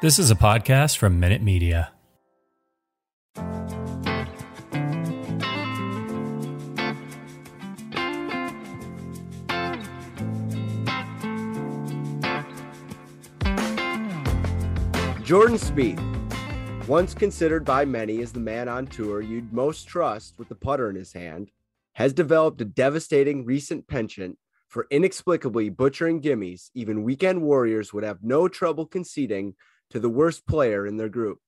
This is a podcast from Minute Media. Jordan Spieth, once considered by many as the man on tour you'd most trust with the putter in his hand, has developed a devastating recent penchant for inexplicably butchering gimmies even weekend warriors would have no trouble conceding to the worst player in their group.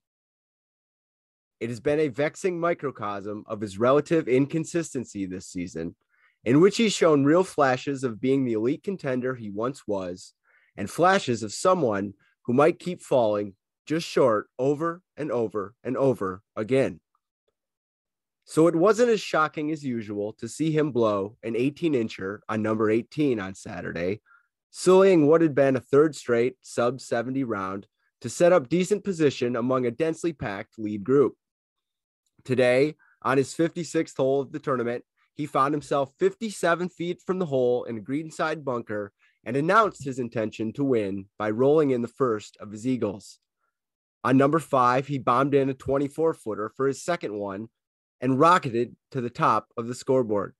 It has been a vexing microcosm of his relative inconsistency this season, in which he's shown real flashes of being the elite contender he once was, and flashes of someone who might keep falling just short over and over and over again. So it wasn't as shocking as usual to see him blow an 18 incher on number 18 on Saturday, sullying what had been a third straight sub 70 round to set up decent position among a densely packed lead group. Today, on his 56th hole of the tournament, he found himself 57 feet from the hole in a greenside bunker and announced his intention to win by rolling in the first of his eagles. On number five, he bombed in a 24 footer for his second one and rocketed to the top of the scoreboard.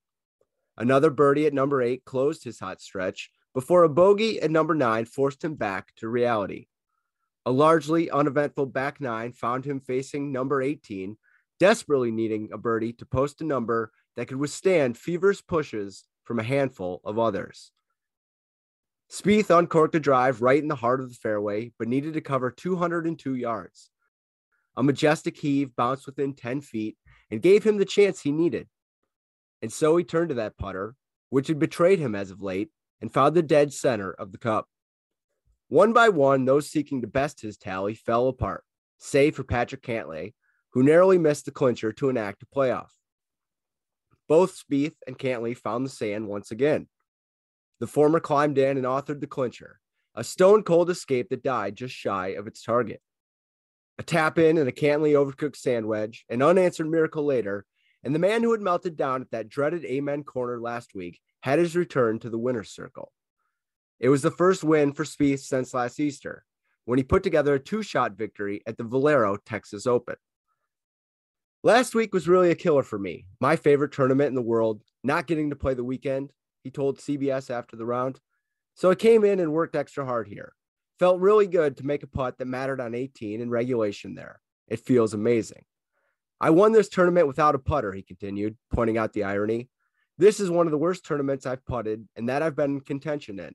Another birdie at number eight closed his hot stretch before a bogey at number nine forced him back to reality. A largely uneventful back nine found him facing number 18, desperately needing a birdie to post a number that could withstand feverish pushes from a handful of others. Spieth uncorked a drive right in the heart of the fairway, but needed to cover 202 yards. A majestic heave bounced within 10 feet and gave him the chance he needed. And so he turned to that putter, which had betrayed him as of late, and found the dead center of the cup. One by one, those seeking to best his tally fell apart, save for Patrick Cantlay, who narrowly missed the clincher to enact a playoff. Both Spieth and Cantlay found the sand once again. The former climbed in and authored the clincher, a stone cold escape that died just shy of its target. A tap in and a Cantlay overcooked sand wedge, an unanswered miracle later, and the man who had melted down at that dreaded Amen corner last week had his return to the winner's circle. It was the first win for Spieth since last Easter, when he put together a two-shot victory at the Valero Texas Open. Last week was really a killer for me. My favorite tournament in the world, not getting to play the weekend, he told CBS after the round. So I came in and worked extra hard here. Felt really good to make a putt that mattered on 18 in regulation there. It feels amazing. I won this tournament without a putter, he continued, pointing out the irony. This is one of the worst tournaments I've putted and that I've been in contention in.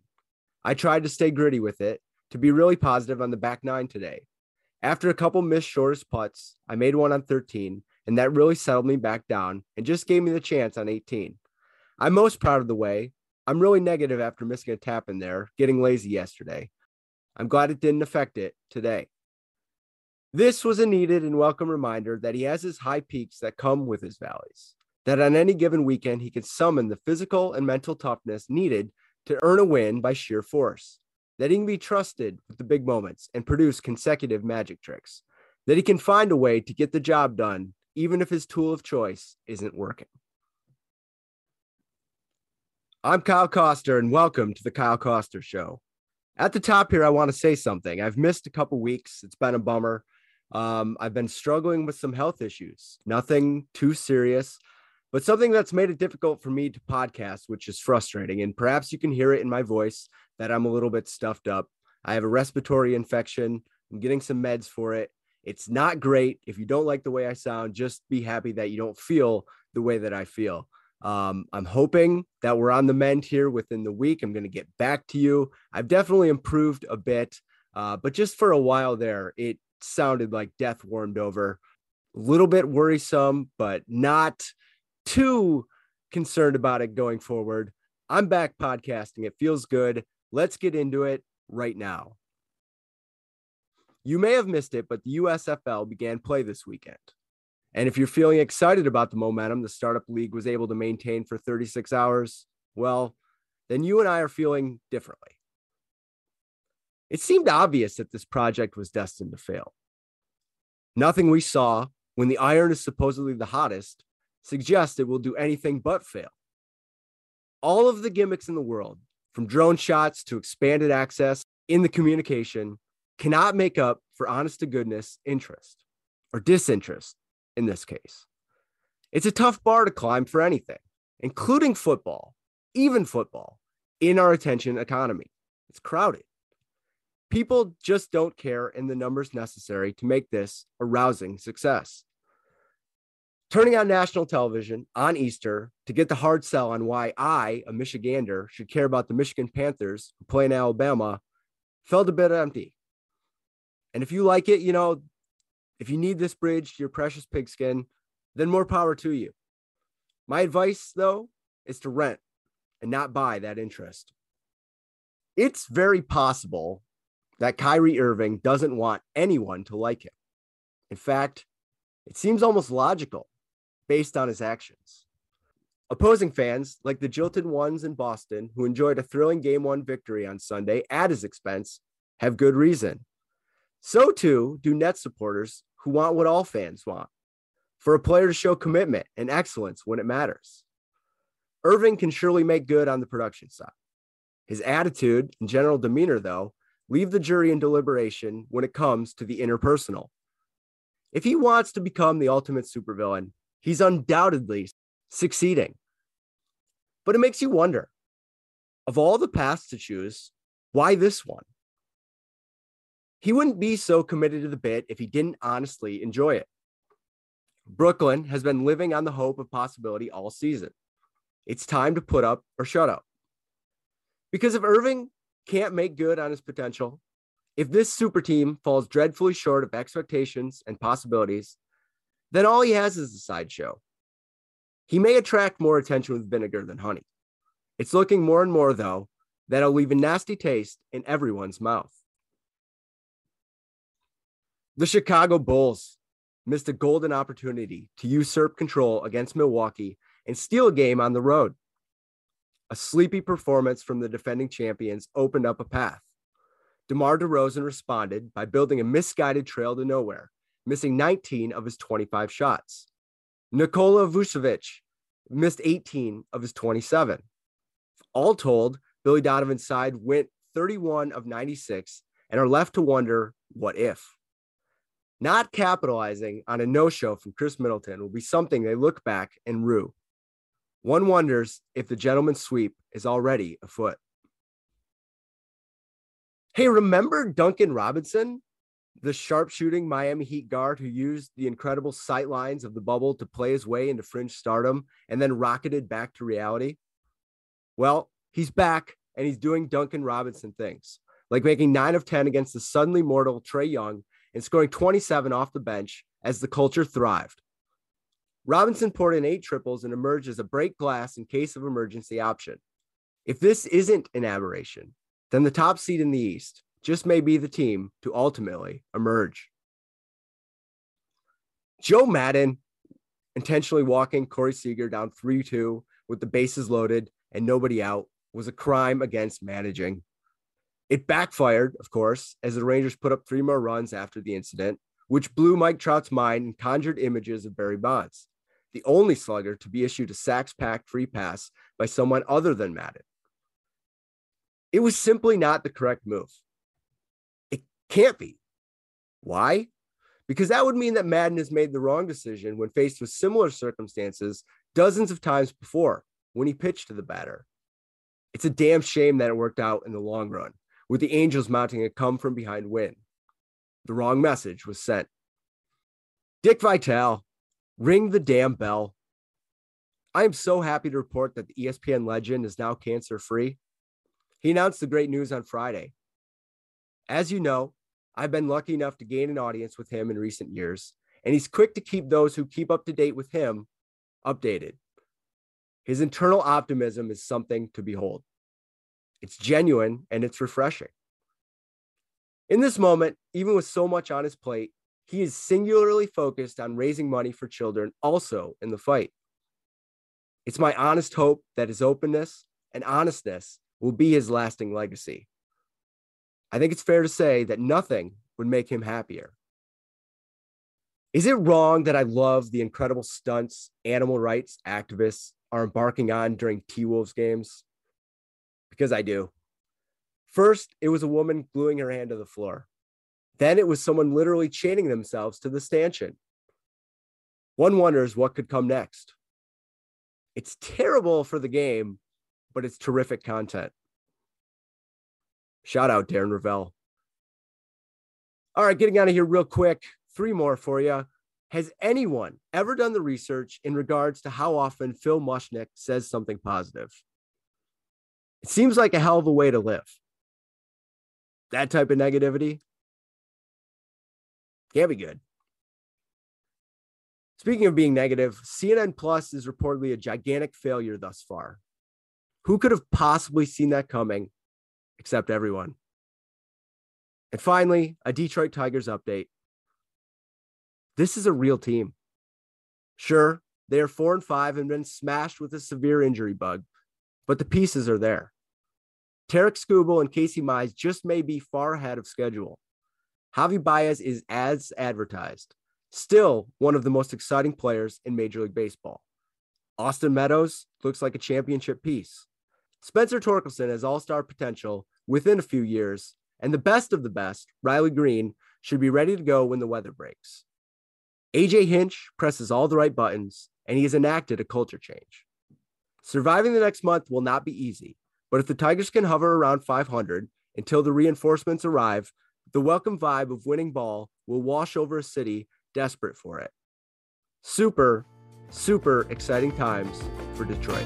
I tried to stay gritty with it to be really positive on the back nine today. After a couple missed shortest putts, I made one on 13, and that really settled me back down and just gave me the chance on 18. I'm most proud of the way. I'm really negative after missing a tap in there, getting lazy yesterday. I'm glad it didn't affect it today. This was a needed and welcome reminder that he has his high peaks that come with his valleys, that on any given weekend, he can summon the physical and mental toughness needed to earn a win by sheer force, that he can be trusted with the big moments and produce consecutive magic tricks, that he can find a way to get the job done, even if his tool of choice isn't working. I'm Kyle Koster, and welcome to the Kyle Koster Show. At the top here, I want to say something. I've missed a couple weeks. It's been a bummer. Um, I've been struggling with some health issues, nothing too serious but something that's made it difficult for me to podcast, which is frustrating. And perhaps you can hear it in my voice that I'm a little bit stuffed up. I have a respiratory infection. I'm getting some meds for it. It's not great. If you don't like the way I sound, just be happy that you don't feel the way that I feel. Um, I'm hoping that we're on the mend here within the week. I'm going to get back to you. I've definitely improved a bit, uh, but just for a while there, it sounded like death warmed over. A little bit worrisome, but not too concerned about it going forward. I'm back podcasting. It feels good. Let's get into it right now. You may have missed it, but the USFL began play this weekend. And if you're feeling excited about the momentum the Startup League was able to maintain for 36 hours, well, then you and I are feeling differently. It seemed obvious that this project was destined to fail. Nothing we saw when the iron is supposedly the hottest suggests it will do anything but fail. All of the gimmicks in the world, from drone shots to expanded access in the communication, cannot make up for honest to goodness interest or disinterest in this case. It's a tough bar to climb for anything, including football, even football, in our attention economy. It's crowded. People just don't care in the numbers necessary to make this a rousing success. Turning on national television on Easter to get the hard sell on why I, a Michigander, should care about the Michigan Panthers who play in Alabama felt a bit empty. And if you like it, you know, if you need this bridge to your precious pigskin, then more power to you. My advice, though, is to rent and not buy that interest. It's very possible that Kyrie Irving doesn't want anyone to like him. In fact, it seems almost logical based on his actions. Opposing fans, like the jilted ones in Boston who enjoyed a thrilling game one victory on Sunday at his expense, have good reason. So too do net supporters who want what all fans want for a player to show commitment and excellence when it matters. Irving can surely make good on the production side. His attitude and general demeanor, though, leave the jury in deliberation when it comes to the interpersonal. If he wants to become the ultimate supervillain, he's undoubtedly succeeding. But it makes you wonder of all the paths to choose, why this one? He wouldn't be so committed to the bit if he didn't honestly enjoy it. Brooklyn has been living on the hope of possibility all season. It's time to put up or shut up. Because if Irving can't make good on his potential, if this super team falls dreadfully short of expectations and possibilities, then all he has is a sideshow. He may attract more attention with vinegar than honey. It's looking more and more, though, that it'll leave a nasty taste in everyone's mouth. The Chicago Bulls missed a golden opportunity to usurp control against Milwaukee and steal a game on the road. A sleepy performance from the defending champions opened up a path. DeMar DeRozan responded by building a misguided trail to nowhere, missing 19 of his 25 shots. Nikola Vucevic missed 18 of his 27. All told, Billy Donovan's side went 31 of 96 and are left to wonder what if. Not capitalizing on a no show from Khris Middleton will be something they look back and rue. One wonders if the gentleman's sweep is already afoot. Hey, remember Duncan Robinson, the sharpshooting Miami Heat guard who used the incredible sight lines of the bubble to play his way into fringe stardom and then rocketed back to reality? Well, he's back and he's doing Duncan Robinson things, like making nine of 10 against the suddenly mortal Trae Young and scoring 27 off the bench as the culture thrived. Robinson poured in eight triples and emerged as a break glass in case of emergency option. If this isn't an aberration, then the top seed in the East just may be the team to ultimately emerge. Joe Maddon intentionally walking Corey Seager down 3 2 with the bases loaded and nobody out was a crime against managing. It backfired, of course, as the Rangers put up three more runs after the incident, which blew Mike Trout's mind and conjured images of Barry Bonds, the only slugger to be issued a sacks packed free pass by someone other than Maddon. It was simply not the correct move. Can't be. Why? Because that would mean that Maddon has made the wrong decision when faced with similar circumstances dozens of times before when he pitched to the batter. It's a damn shame that it worked out in the long run with the Angels mounting a come from behind win. The wrong message was sent. Dick Vitale, ring the damn bell. I am so happy to report that the ESPN legend is now cancer free. He announced the great news on Friday. As you know, I've been lucky enough to gain an audience with him in recent years, and he's quick to keep those who keep up to date with him updated. His internal optimism is something to behold. It's genuine and it's refreshing. In this moment, even with so much on his plate, he is singularly focused on raising money for children also in the fight. It's my honest hope that his openness and honestness will be his lasting legacy. I think it's fair to say that nothing would make him happier. Is it wrong that I love the incredible stunts animal rights activists are embarking on during T Wolves games? Because I do. First, it was a woman gluing her hand to the floor. Then it was someone literally chaining themselves to the stanchion. One wonders what could come next. It's terrible for the game, but it's terrific content. Shout out Darren Rovell. All right, getting out of here real quick. Three more for you. Has anyone ever done the research in regards to how often Phil Mushnick says something positive? It seems like a hell of a way to live. That type of negativity can't be good. Speaking of being negative, CNN Plus is reportedly a gigantic failure thus far. Who could have possibly seen that coming except everyone? And finally, a Detroit Tigers update. This is a real team. Sure, they are four and five and been smashed with a severe injury bug, but the pieces are there. Tarik Skubal and Casey Mize just may be far ahead of schedule. Javi Baez is as advertised, still one of the most exciting players in Major League Baseball. Austin Meadows looks like a championship piece. Spencer Torkelson has all star potential within a few years, and the best of the best, Riley Greene, should be ready to go when the weather breaks. AJ Hinch presses all the right buttons, and he has enacted a culture change. Surviving the next month will not be easy, but if the Tigers can hover around 500 until the reinforcements arrive, the welcome vibe of winning ball will wash over a city desperate for it. Super, super exciting times for Detroit.